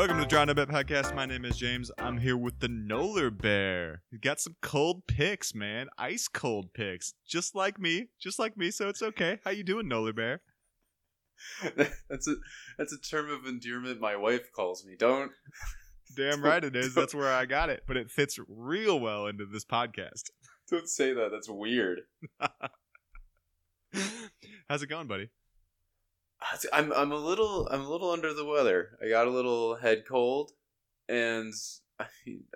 Welcome to the Drawn Bet Podcast. My name is James. I'm here with the Nolar Bear. He got some cold picks, man. Ice cold picks. Just like me. Just like me, so it's okay. How you doing, Nolar Bear? that's a that's a term of endearment my wife calls me. Don't Damn right it is. That's where I got it. But it fits real well into this podcast. don't say that. That's weird. How's it going, buddy? I'm I'm a little I'm a little under the weather. I got a little head cold, and I,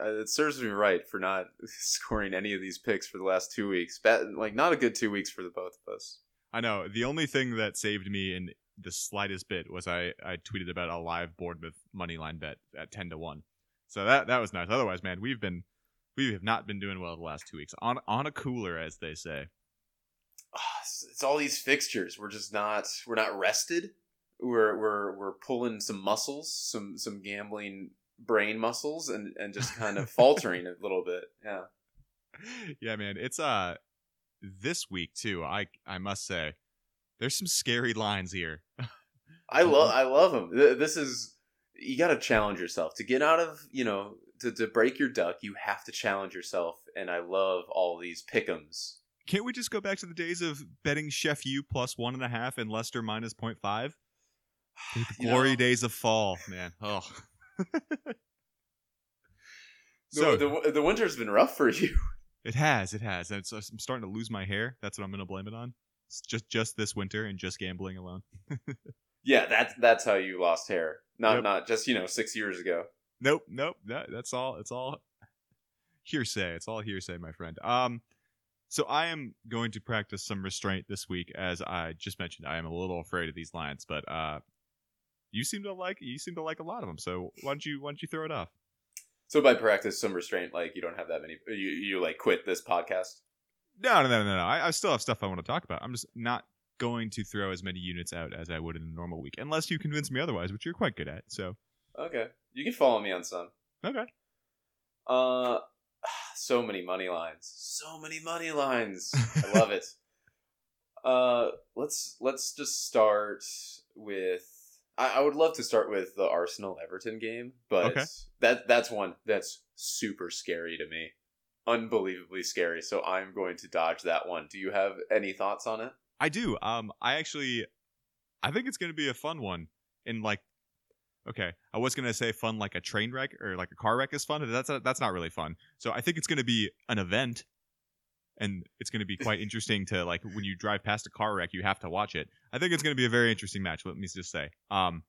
it serves me right for not scoring any of these picks for the last two weeks. Bad, like not a good two weeks for the both of us. I know. The only thing that saved me in the slightest bit was I, I tweeted about a live Bournemouth money line bet at ten to one. So that that was nice. Otherwise, man, we've been we have not been doing well the last two weeks. On on a cooler, as they say. It's, it's all these fixtures. We're just not we're not rested. We're we're we're pulling some muscles, some some gambling brain muscles, and and just kind of faltering a little bit. Yeah. Yeah, man. It's uh this week too. I I must say, there's some scary lines here. I love I love them. This is you got to challenge yourself to get out of you know to, to break your duck. You have to challenge yourself, and I love all these pickums. Can't we just go back to the days of betting Sheff U plus one and a half and Leicester minus 0.5? The glory know- days of fall, man. Oh. So so the the winter's been rough for you. it has, it has. And so I'm starting to lose my hair. That's what I'm going to blame it on. It's just just this winter and just gambling alone. Yeah, that's that's how you lost hair. Not Yep. not just you know six years ago. Nope, nope. That, that's all. It's all hearsay. It's all hearsay, my friend. Um, so I am going to practice some restraint this week, as I just mentioned. I am a little afraid of these lines, but uh, you seem to like you seem to like a lot of them. So why don't you why don't you throw it off? So by practice, some restraint, like you don't have that many. You you like quit this podcast. No, no, no, no, no. I, I still have stuff I want to talk about. I'm just not going to throw as many units out as I would in a normal week, unless you convince me otherwise, which you're quite good at. So Okay, you can follow me on some. okay. Uh, so many money lines. So many money lines. I love it. Uh, let's let's just start with. I, I would love to start with the Arsenal Everton game, but Okay. that that's one that's super scary to me, unbelievably scary. So I'm going to dodge that one. Do you have any thoughts on it? I do. Um, I actually, I think it's going to be a fun one. In like, okay, I was going to say fun like a train wreck or like a car wreck is fun. but That's that's not really fun. So I think it's going to be an event, and it's going to be quite interesting to like when you drive past a car wreck, you have to watch it. I think it's going to be a very interesting match. Let me just say. Um,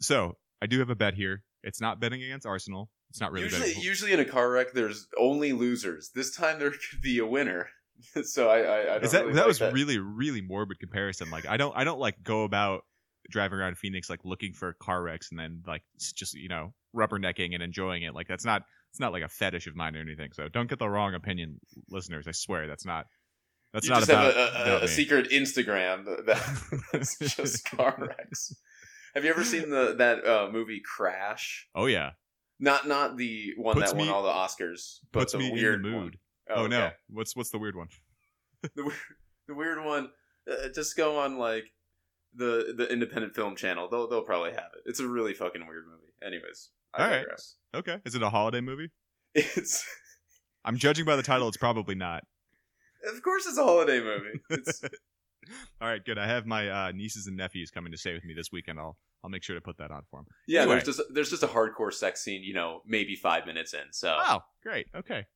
so I do have a bet here. It's not betting against Arsenal. It's not really usually, betting. usually in a car wreck, there's only losers. This time there could be a winner. so I, I, I that really that like was really really morbid comparison? Like I don't I don't like go about driving around Phoenix like looking for car wrecks and then like just you know rubbernecking and enjoying it. Like that's not it's not like a fetish of mine or anything. So don't get the wrong opinion, listeners. I swear that's not that's you not just about, have a, a, a secret Instagram that- that's just car wrecks. Have you ever seen the that uh, movie Crash? Oh yeah, Not not the one Puts that won all the Oscars, but puts the me weird in the one. mood. Oh, no, okay. what's what's the weird one? the weird, the weird one. Uh, just go on like the the independent film channel. They'll they'll probably have it. It's a really fucking weird movie. Anyways, I All right. digress. Okay, is it a holiday movie? It's I'm judging by the title. It's probably not. of course it's a holiday movie. It's All right, good. I have my uh, nieces and nephews coming to stay with me this weekend. I'll I'll make sure to put that on for them. yeah. Anyway. There's just there's just a hardcore sex scene. You know, maybe five minutes in. So Oh, great. Okay.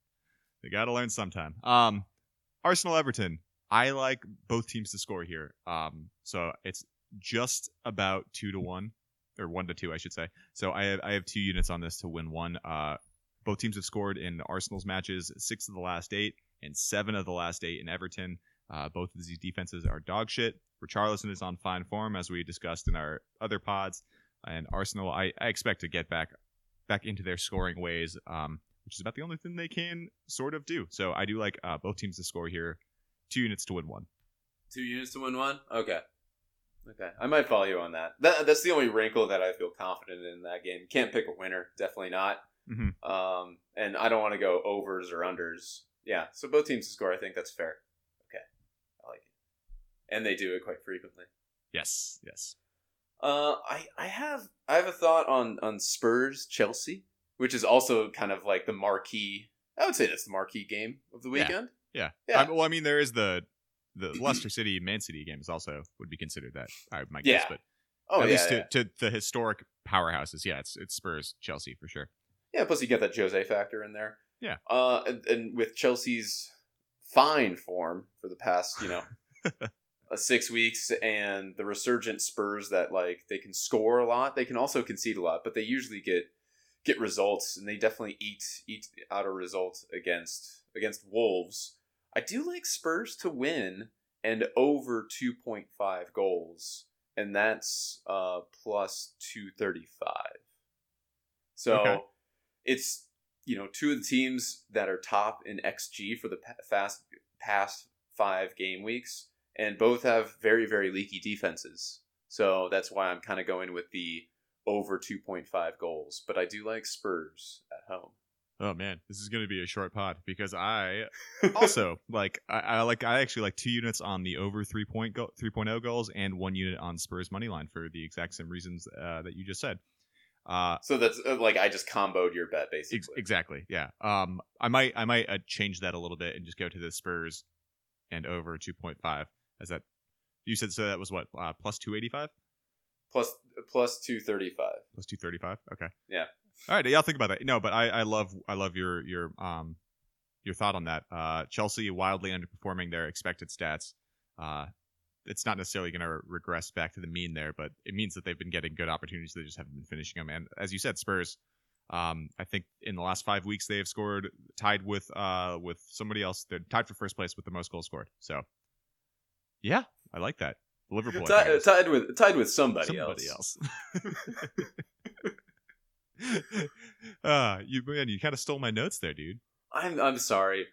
They got to learn sometime. Um, Arsenal Everton. I like both teams to score here. Um, so it's just about two to one, or one to two, I should say. So I have I have two units on this to win one. Uh, both teams have scored in Arsenal's matches, six of the last eight and seven of the last eight in Everton. Uh, both of these defenses are dog shit. Richarlison is on fine form, as we discussed in our other pods, and Arsenal. I, I expect to get back back into their scoring ways. Um, which is about the only thing they can sort of do. So I do like uh, both teams to score here. Two units to win one. Two units to win one? Okay. Okay. I might follow you on that. that. That's the only wrinkle that I feel confident in that game. Can't pick a winner. Definitely not. Mhm. Um, and I don't want to go overs or unders. Yeah. So both teams to score. I think that's fair. Okay. I like it. And they do it quite frequently. Yes, yes. Uh, I I have I have a thought on on Spurs Chelsea, which is also kind of like the marquee. I would say that's the marquee game of the weekend. Yeah. Yeah. I, well, I mean, there is the the Leicester City Man City games also would be considered that. I might Yeah. guess, but Oh at yeah, least to, to the historic powerhouses, yeah, it's it's Spurs, Chelsea for sure. Yeah, plus you get that Jose factor in there. Yeah. Uh, and, and with Chelsea's fine form for the past, you know, uh, six weeks, and the resurgent Spurs that like they can score a lot, they can also concede a lot, but they usually get get results, and they definitely eat eat out a result against against Wolves. I do like Spurs to win and over two point five goals, and that's uh plus two thirty five. So Okay. it's you know two of the teams that are top in xG for the pa- fast past five game weeks, and both have very very leaky defenses. So that's why I'm kind of going with the over 2.5 goals. But I do like Spurs at home. Oh man, this is going to be a short pod because I also like I, I like I actually like two units on the over three point go, 3.0 goals and one unit on Spurs money line for the exact same reasons uh, that you just said. Uh, So that's uh, like I just comboed your bet ex- basically. exactly, yeah. Um, I might I might uh, change that a little bit and just go to the Spurs and over 2.5 as that you said so that was what uh, plus 285 Plus plus 235. plus 235 okay Yeah. All right yeah i'll think about that no but i i love i love your your um your thought on that uh chelsea wildly underperforming their expected stats uh it's not necessarily going to regress back to the mean there but it means that they've been getting good opportunities they just haven't been finishing them and as you said spurs um, I think in the last five weeks they have scored tied with uh with somebody else. They're tied for first place with the most goals scored. So, yeah, I like that. Liverpool I think, Ti- is- tied with tied with somebody, somebody else. else. uh, you man, you kind of stole my notes there, dude. I'm I'm sorry.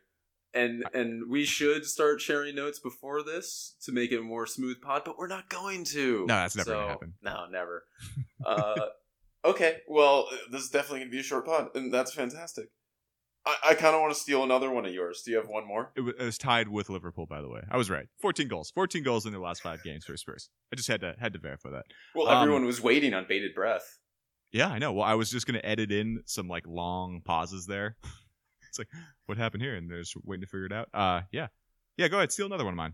And and we should start sharing notes before this to make it a more smooth pod, but we're not going to. No, that's never gonna happen. No, never. uh, okay, well, this is definitely gonna be a short pod, and that's fantastic. I, I kind of want to steal another one of yours. Do you have one more? It was, it was tied with Liverpool, by the way. I was right. 14 goals. 14 goals in their last five games for Spurs. I just had to had to verify that. Well, Um, everyone was waiting on bated breath. Yeah, I know. Well, I was just gonna edit in some like long pauses there. it's like, what happened here? And they're just waiting to figure it out. Uh, yeah, yeah. Go ahead, steal another one of mine.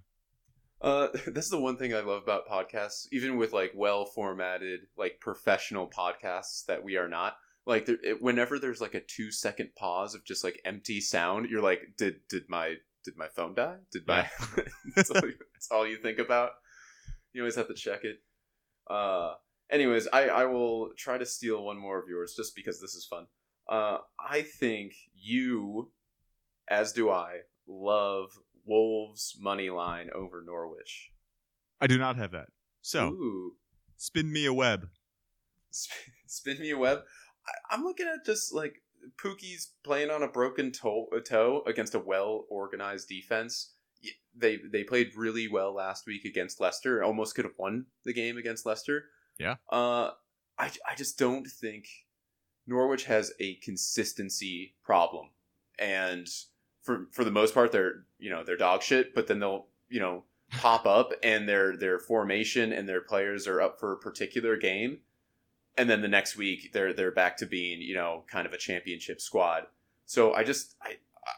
Uh, that's the one thing I love about podcasts, even with like well formatted, like professional podcasts that we are not. Like, there, it, whenever there's like a two second pause of just like empty sound, you're like, did did my did my phone die? Did my that's, all you, that's all you think about. You always have to check it. Uh, anyways, I I will try to steal one more of yours just because this is fun. Uh, I think you, as do I, love Wolves money line over Norwich. I do not have that. So Ooh, spin me a web. spin, spin me a web. I, I'm looking at just like Pukki's playing on a broken toe, toe against a well organized defense. They they played really well last week against Leicester. Almost could have won the game against Leicester. Yeah. Uh, I I just don't think Norwich has a consistency problem, and for for the most part, they're you know they're dog shit. But then they'll you know pop up and their their formation and their players are up for a particular game, and then the next week they're they're back to being you know kind of a championship squad. So I just I, I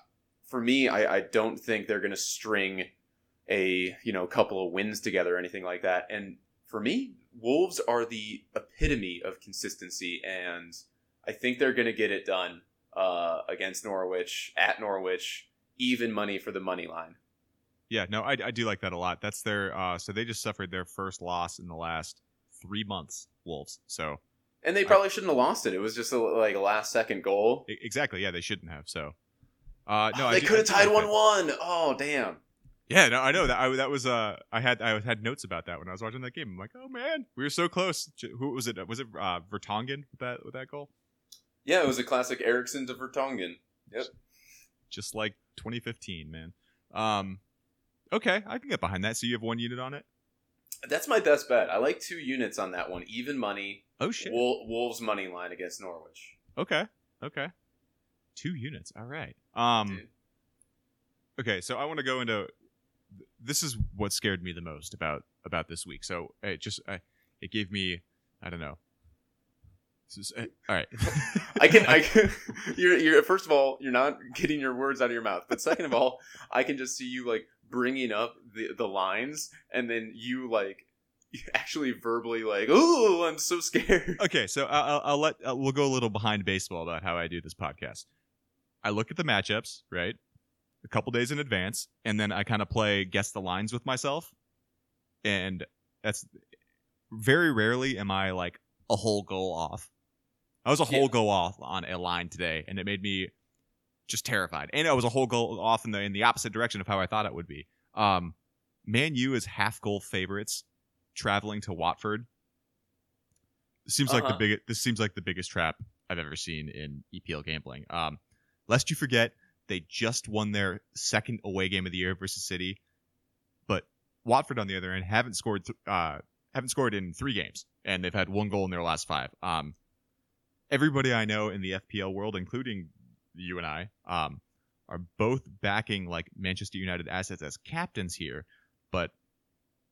for me I, I don't think they're gonna string a you know couple of wins together or anything like that. And for me, Wolves are the epitome of consistency, and I think they're gonna get it done uh, against Norwich at Norwich. Even money for the money line. Yeah, no, I, I do like that a lot. That's their uh, so they just suffered their first loss in the last three months. Wolves. So And they probably shouldn't have lost it. It was just a, like a last second goal. exactly, yeah, they shouldn't have. So uh, no, Oh, they could have tied one one. Oh damn! Yeah, no, I know that. I, that was uh, I had I had notes about that when I was watching that game. I'm like, oh man, we were so close. Who was it? Was it uh, Vertonghen with that with that goal? Yeah, it was a classic Eriksen to Vertonghen. Yep. Just like 2015, man. Um, okay, I can get behind that. So you have one unit on it. That's my best bet. I like two units on that one. Even money. Oh shit. Wol- Wolves money line against Norwich. Okay. Okay. Two units. All right. Um. Dude. Okay, so I want to go into. This is what scared me the most about about this week. So it just I, it gave me I don't know. This is, eh, all right. I can, I can. You're, you're. First of all, you're not getting your words out of your mouth. But second of all, I can just see you like bringing up the the lines, and then you like actually verbally like, "Oh, I'm so scared." okay, so I'll, I'll let uh, we'll go a little behind baseball about how I do this podcast. I look at the matchups, right, a couple days in advance, and then I kind of play guess the lines with myself, and that's very rarely am I like a whole goal off. I was a whole Yeah. goal off on a line today, and it made me just terrified. And I was a whole goal off in the in the opposite direction of how I thought it would be. Um, Man U is half goal favorites traveling to Watford. This seems like the Uh-huh. big. This seems like the biggest trap I've ever seen in EPL gambling. Um, lest you forget, they just won their second away game of the year versus City, but Watford on the other end haven't scored. Th- uh, haven't scored in three games, and they've had one goal in their last five. Um, everybody I know in the FPL world, including you and I, um, are both backing like Manchester United assets as captains here, but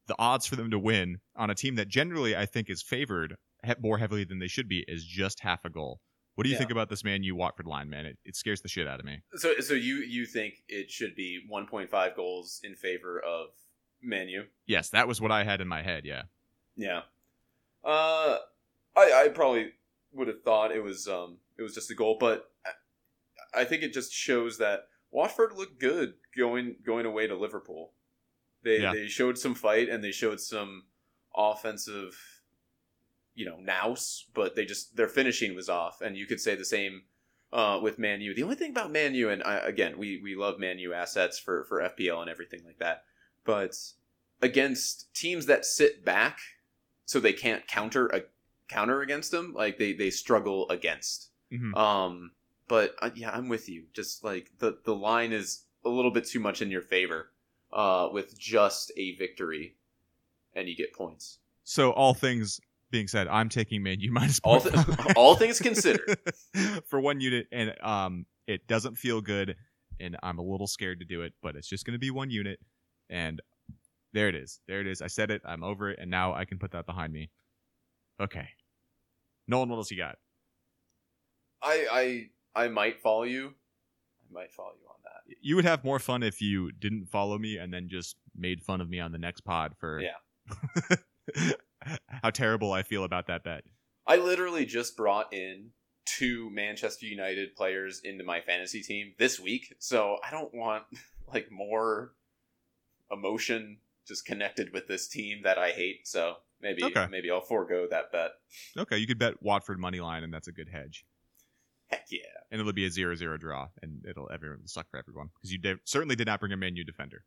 the odds for them to win on a team that generally I think is favored more heavily than they should be is just half a goal. What do you Yeah. think about this Man U Watford line, man? It, it scares the shit out of me. So, so you you think it should be 1.5 goals in favor of Man U? Yes, that was what I had in my head. Yeah. Yeah. Uh, I I probably would have thought it was um it was just a goal, but I, I think it just shows that Watford looked good going going away to Liverpool. They Yeah. they showed some fight and they showed some offensive, you know, nous, but they just their finishing was off, and you could say the same. Uh, with Man U, the only thing about Man U, and I, again, we we love Man U assets for for FPL and everything like that, but against teams that sit back so they can't counter a counter against them like they they struggle against Mhm. um but uh, yeah i'm with you just like the the line is a little bit too much in your favor uh with just a victory and you get points So all things being said, I'm taking Man U minus all, point th- all things considered for one unit, and um, it doesn't feel good, and I'm a little scared to do it, but it's just going to be one unit, and there it is, there it is. I said it, I'm over it, and now I can put that behind me. Okay, Nolan, what else you got? i i i might follow you i might follow you on that You would have more fun if you didn't follow me and then just made fun of me on the next pod for Yeah. How terrible I feel about that bet. I literally just brought in two Manchester United players into my fantasy team this week, so I don't want like more emotion just connected with this team that I hate. So maybe Okay. maybe I'll forego that bet. Okay, you could bet Watford money line, and that's a good hedge. Heck yeah. and it'll be a 0-0 draw, and it'll everyone suck for everyone because you did, certainly did not bring a Man U defender.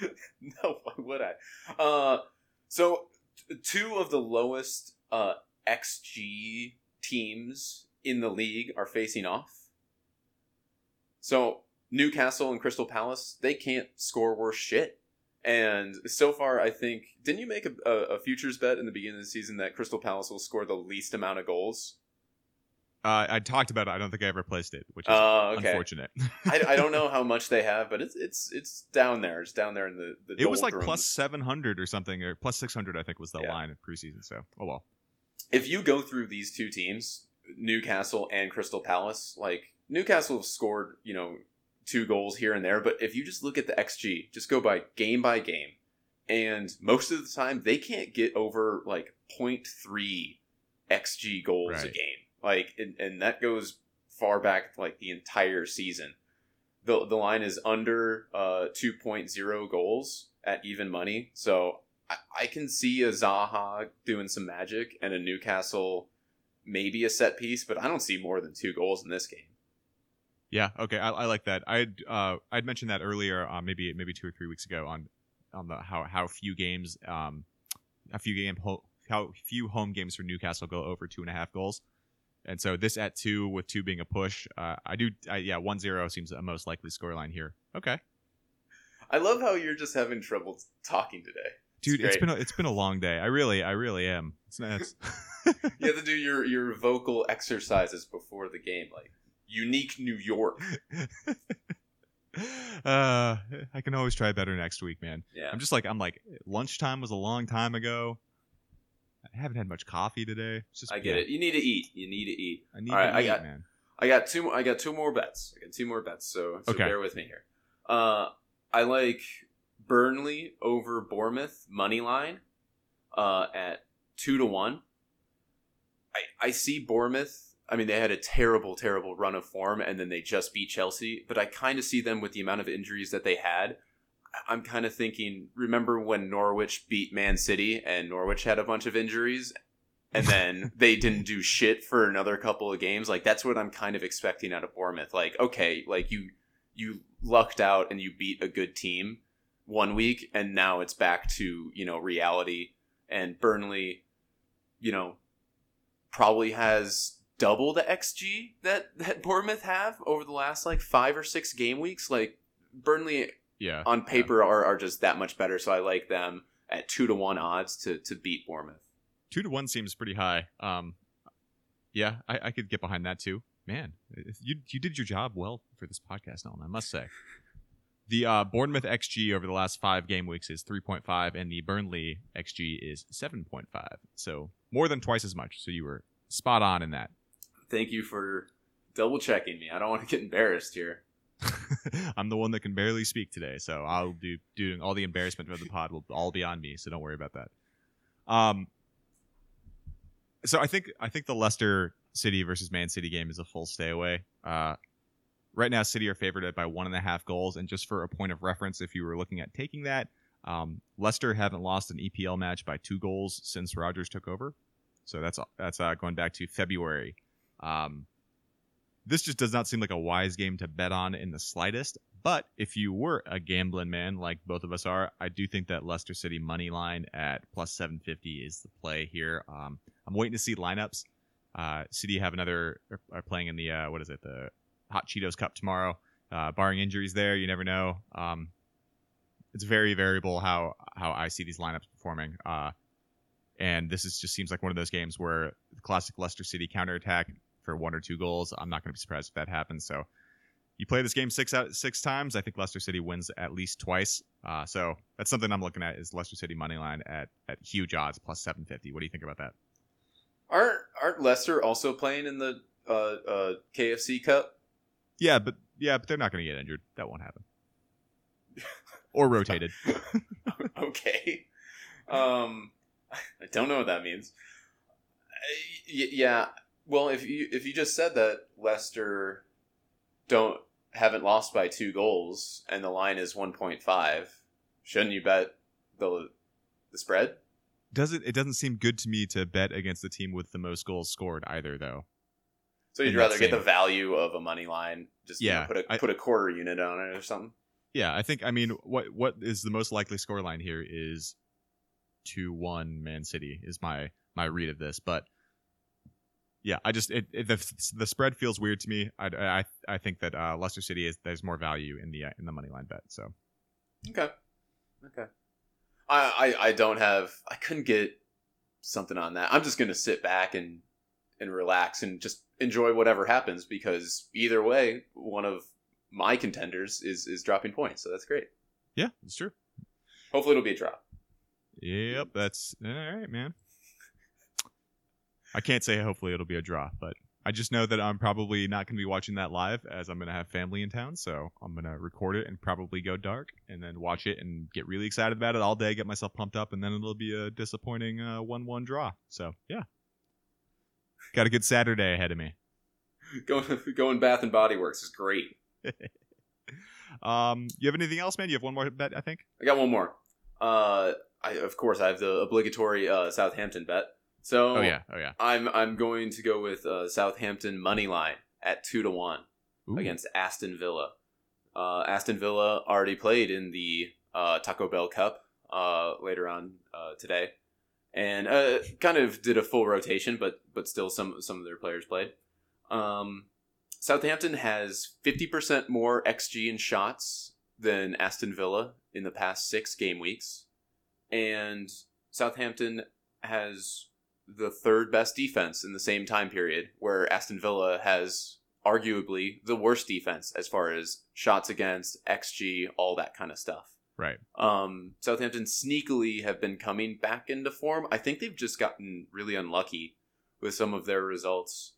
no, why would I? Uh, so t- two of the lowest uh, XG teams in the league are facing off. So Newcastle and Crystal Palace, they can't score worse shit. And so far, I think didn't you make a, a, a futures bet in the beginning of the season that Crystal Palace will score the least amount of goals? Uh, I talked about it. I don't think I ever placed it, which is Uh, okay. unfortunate. I, I don't know how much they have, but it's it's it's down there. It's down there in the the. it was like plus 700 or something, or plus 600, I think was the Yeah. line in preseason. So, oh well. if you go through these two teams, Newcastle and Crystal Palace, like Newcastle have scored, you know, two goals here and there, but if you just look at the XG, just go by game by game, and most of the time they can't get over like 0.3 XG goals a game. Like and, and that goes far back like the entire season. The the line is under uh 2.0 goals at even money. So I, I can see a Zaha doing some magic and a Newcastle maybe a set piece, but I don't see more than two goals in this game. Yeah, okay, I, I like that. I'd uh, I'd mentioned that earlier, uh, maybe maybe two or three weeks ago on on the how how few games um a few game ho- how few home games for Newcastle go over two and a half goals, and so this at two with two being a push, uh, I do I, yeah one zero seems a most likely scoreline here. Okay, I love how you're just having trouble talking today. dude, it's great. been a, it's been a long day. I really I really am. It's, it's You have to do your your vocal exercises before the game, like unique New York. uh, I can always try better next week, man. Yeah. I'm just like I'm like lunchtime was a long time ago. I haven't had much coffee today. It's just I get yeah, it. You need to eat. You need to eat. I need All right, to I eat, got- man. I got two. I got two more bets. I got two more bets. So, so Okay. bear with me here. Uh, I like Burnley over Bournemouth money line uh, at two to one. I I see Bournemouth. I mean, they had a terrible, terrible run of form, and then they just beat Chelsea. But I kind of see them with the amount of injuries that they had. I'm kind of thinking. Remember when Norwich beat Man City, and Norwich had a bunch of injuries, and then they didn't do shit for another couple of games. Like that's what I'm kind of expecting out of Bournemouth. Like, okay, like you you lucked out and you beat a good team one week, and now it's back to you know reality. And Burnley, you know, probably has double the xG that that Bournemouth have over the last like five or six game weeks. Like Burnley Yeah. on paper are, are just that much better, so I like them at two to one odds to to beat Bournemouth. Two to one seems pretty high. Um, yeah, I, I could get behind that too. Man, you you did your job well for this podcast, Nolan. I must say. The uh, Bournemouth XG over the last five game weeks is 3.5, and the Burnley XG is 7.5. So more than twice as much. So you were spot on in that. Thank you for double checking me. I don't want to get embarrassed here. I'm the one that can barely speak today, so I'll be doing all the embarrassment of the pod will all be on me. So don't worry about that. Um, so I think I think the Leicester City versus Man City game is a full stay away. Uh, right now, City are favored by one and a half goals, and just for a point of reference, if you were looking at taking that, um, Leicester haven't lost an EPL match by two goals since Rodgers took over. So that's that's uh, going back to February. Um, this just does not seem like a wise game to bet on in the slightest. But if you were a gambling man like both of us are, I do think that Leicester City money line at plus 750 is the play here. Um, I'm waiting to see lineups. Uh, City have another are- are playing in the uh, what is it the Hot Cheetos Cup tomorrow. Uh, barring injuries there, you never know. Um, it's very variable how how I see these lineups performing. Uh, and this is just seems like one of those games where the classic Leicester City counterattack for one or two goals. I'm not going to be surprised if that happens. So you play this game six out six times. I think Leicester City wins at least twice. Uh, so that's something I'm looking at is Leicester City money line at at huge odds plus 750. What do you think about that? Aren't aren't Leicester also playing in the uh, uh, KFC Cup? Yeah, but yeah, but they're not going to get injured. That won't happen. or rotated. okay. Um, I don't know what that means. Yeah. Well, if you if you just said that Leicester don't haven't lost by two goals and the line is one point five, shouldn't you bet the the spread? Does it? Doesn't seem good to me to bet against the team with the most goals scored either, though. So you'd rather get the value of a money line, just you know, Yeah, put a I- put a quarter unit on it or something. Yeah, I think. I mean, what what is the most likely scoreline here is two one Man City is my my read of this, but yeah, I just it, it the the spread feels weird to me. I I I think that uh, Leicester City is there's more value in the uh, in the money line bet. So Okay. Okay. I, I I don't have I couldn't get something on that. I'm just gonna sit back and and relax and just enjoy whatever happens because either way, one of my contenders is is dropping points, so that's great. yeah, it's true. Hopefully it'll be a drop. Yep, that's all right, man. I can't say hopefully it'll be a draw, but I just know that I'm probably not going to be watching that live as I'm going to have family in town. So I'm going to record it and probably go dark and then watch it and get really excited about it all day, get myself pumped up, and then it'll be a disappointing uh, 1 1 draw. So yeah. Got a good Saturday ahead of me. Going going Bath and Body Works is great. Um, you have anything else, man? You have one more bet, I think. I got one more. Uh, I of course I have the obligatory uh, Southampton bet. So Oh yeah, oh yeah. I'm I'm going to go with uh, Southampton money line at two to one. Ooh. against Aston Villa. Uh, Aston Villa already played in the uh, Taco Bell Cup uh, later on uh, today, and uh, kind of did a full rotation, but but still some some of their players played. Um, Southampton has fifty percent more xG in shots than Aston Villa in the past six game weeks, and Southampton has the third best defense in the same time period, where Aston Villa has arguably the worst defense as far as shots against, XG, all that kind of stuff. Right. Um, Southampton sneakily have been coming back into form. I think they've just gotten really unlucky with some of their results.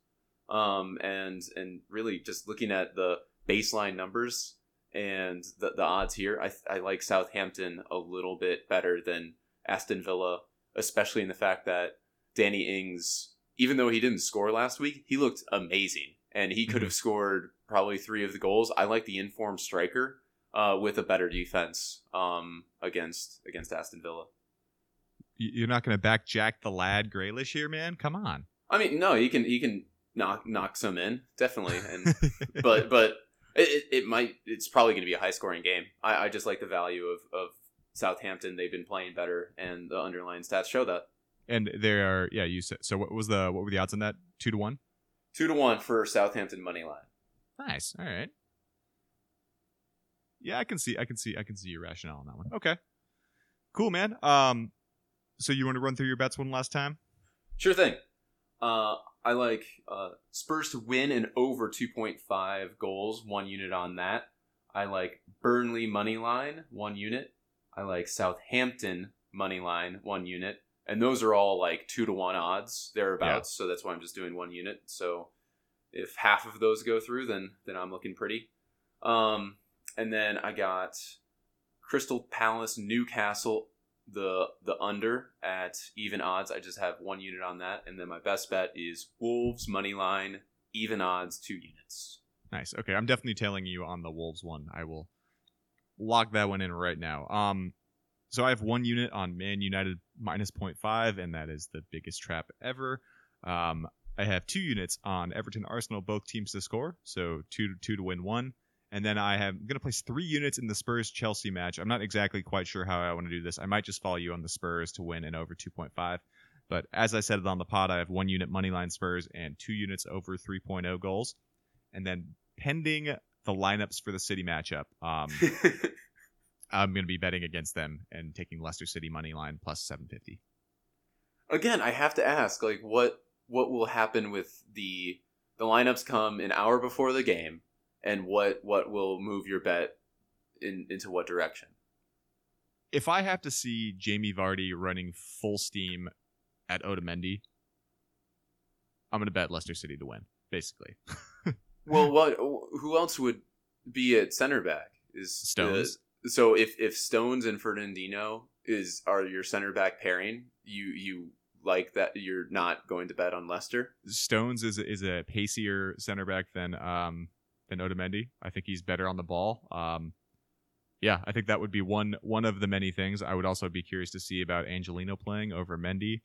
Um, and and really just looking at the baseline numbers and the, the odds here, I, I like Southampton a little bit better than Aston Villa, especially in the fact that Danny Ings, even though he didn't score last week, he looked amazing. And he could Mhm. have scored probably three of the goals. I like the informed striker uh, with a better defense um, against against Aston Villa. You're not going to back Jack the Lad Grealish here, man? Come on. I mean, no, he can he can knock knock some in definitely, and but but it, it, it might it's probably going to be a high scoring game. I, I just like the value of of Southampton. They've been playing better, and the underlying stats show that. And there are yeah. You said so. What was the what were the odds on that? Two to one. Two to one for Southampton money line. Nice. All right. Yeah, I can see. I can see. I can see your rationale on that one. Okay. Cool, man. Um, so you want to run through your bets one last time? Sure thing. Uh, I like uh, Spurs to win and over 2.5 goals, one unit on that. I like Burnley money line, one unit. I like Southampton money line, one unit. And those are all like two to one odds thereabouts. So that's why I'm just doing one unit. So if half of those go through, then then I'm looking pretty. Um, and then I got Crystal Palace, Newcastle, the the under at even odds. I just have one unit on that, and then my best bet is Wolves money line, even odds, two units. Nice. Okay, I'm definitely tailing you on the Wolves one. I will lock that one in right now. Um, so I have one unit on Man United minus 0.5, and that is the biggest trap ever. Um, I have two units on Everton Arsenal, both teams to score, so two two to win one. And then I have I'm gonna place three units in the Spurs Chelsea match. I'm not exactly quite sure how I want to do this. I might just follow you on the Spurs to win and over 2.5. But as I said on the pod, I have one unit moneyline Spurs and two units over 3.0 goals. And then pending the lineups for the City matchup, um, I'm going to be betting against them and taking Leicester City money line plus 750. Again, I have to ask, like, what what will happen with the the lineups come an hour before the game, and what what will move your bet in into what direction? If I have to see Jamie Vardy running full steam at Otamendi, I'm going to bet Leicester City to win, basically. Well, what who else would be at center back? Is uh, Stones. So if if Stones and Fernandinho is are your center back pairing, you you like that you're not going to bet on Leicester. Stones is is a pacier center back than um than Otamendi. I think he's better on the ball. Um, yeah, I think that would be one one of the many things. I would also be curious to see about Angelino playing over Mendy.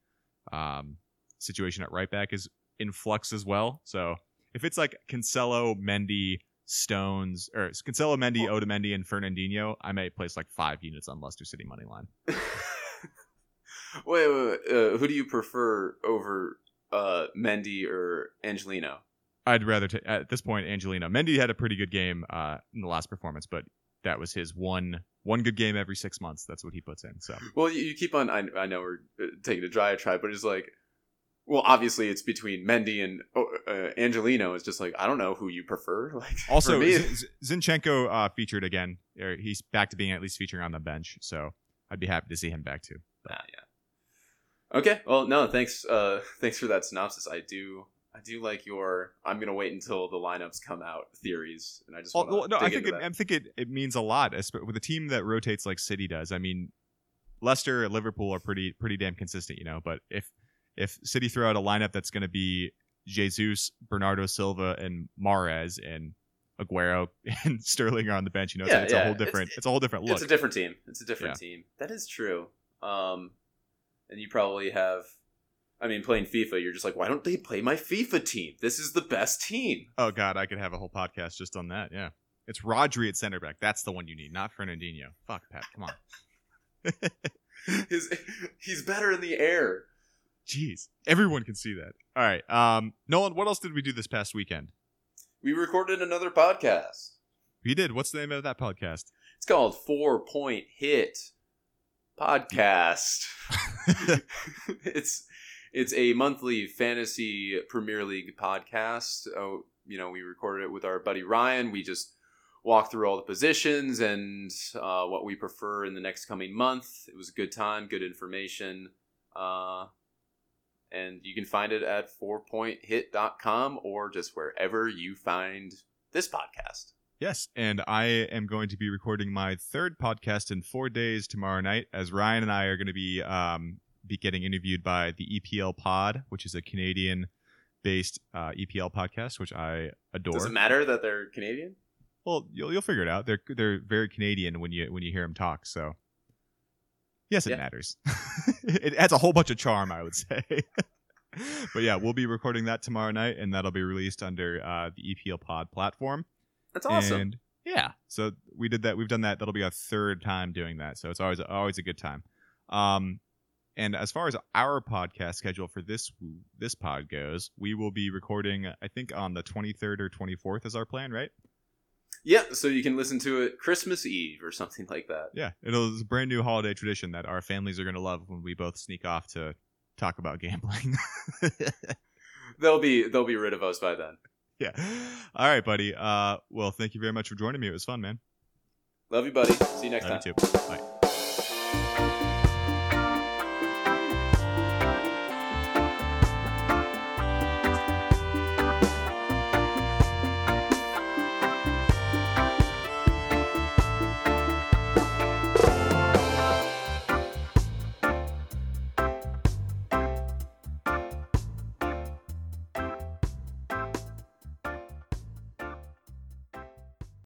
Um, situation at right back is in flux as well. So if it's like Cancelo, Mendy, Stones, or Cancelo, Mendy, Otamendi, and Fernandinho, I may place like five units on Leicester City money line. wait, wait, wait. Uh, who do you prefer over uh, Mendy or Angelino? I'd rather ta- at this point Angelino. Mendy had a pretty good game uh, in the last performance, but that was his one one good game every six months. That's what he puts in. So Well, you, you keep on. I, I know we're uh, taking a diatribe, but it's like, well, obviously it's between Mendy and oh, uh, Angelino. It's just like I don't know who you prefer. Like also me, Z- Zinchenko uh, featured again. He's back to being at least featuring on the bench. So I'd be happy to see him back too. Ah, yeah. Okay. Well, no, thanks. Uh, thanks for that synopsis. I do. I do like your. I'm gonna wait until the lineups come out theories, and I just. Well, no, I think it. I think it, it means a lot with a team that rotates like City does. I mean, Leicester and Liverpool are pretty pretty damn consistent, you know. But if if City throw out a lineup that's going to be Jesus, Bernardo Silva, and Mahrez and Aguero and Sterling are on the bench, you know, it's, Yeah, it's yeah, a whole different it's, a whole different look. It's a different team. It's a different team. That is true. Um, and you probably have. I mean, playing FIFA, you're just like, why don't they play my FIFA team? This is the best team. oh God, I could have a whole podcast just on that. Yeah, it's Rodri at center back. That's the one you need, not Fernandinho. Fuck Pep, come on. His, he's better in the air. Jeez, everyone can see that. All right, um, Nolan, what else did we do this past weekend? We recorded another podcast. We did. What's the name of that podcast? It's called Four Point Hit Podcast. it's it's a monthly fantasy Premier League podcast. Oh, you know, we recorded it with our buddy Ryan. We just walk through all the positions and uh, what we prefer in the next coming month. It was a good time, good information. Uh, and you can find it at fourpointhit.com or just wherever you find this podcast. Yes, and I am going to be recording my third podcast in four days tomorrow night, as Ryan and I are going to be um, be getting interviewed by the EPL Pod, which is a Canadian-based uh, EPL podcast, which I adore. Does it matter that they're Canadian? Well, you'll you'll figure it out. They're they're very Canadian when you when you hear them talk. So yes, it Yeah. matters. it adds a whole bunch of charm, I would say. but yeah, we'll be recording that tomorrow night, and that'll be released under uh, the EPL Pod platform. That's awesome. And yeah, so we did that. We've done that. That'll be our third time doing that. So it's always always a good time. Um, and as far as our podcast schedule for this this pod goes, we will be recording. I think on the 23rd or 24th is our plan, right? Yeah, so you can listen to it Christmas Eve or something like that. Yeah, it'll it's a brand new holiday tradition that our families are gonna love when we both sneak off to talk about gambling. They'll be they'll be rid of us by then. yeah. All right, buddy. Uh, well, thank you very much for joining me. It was fun, man. Love you, buddy. See you next Love time. you too. Bye.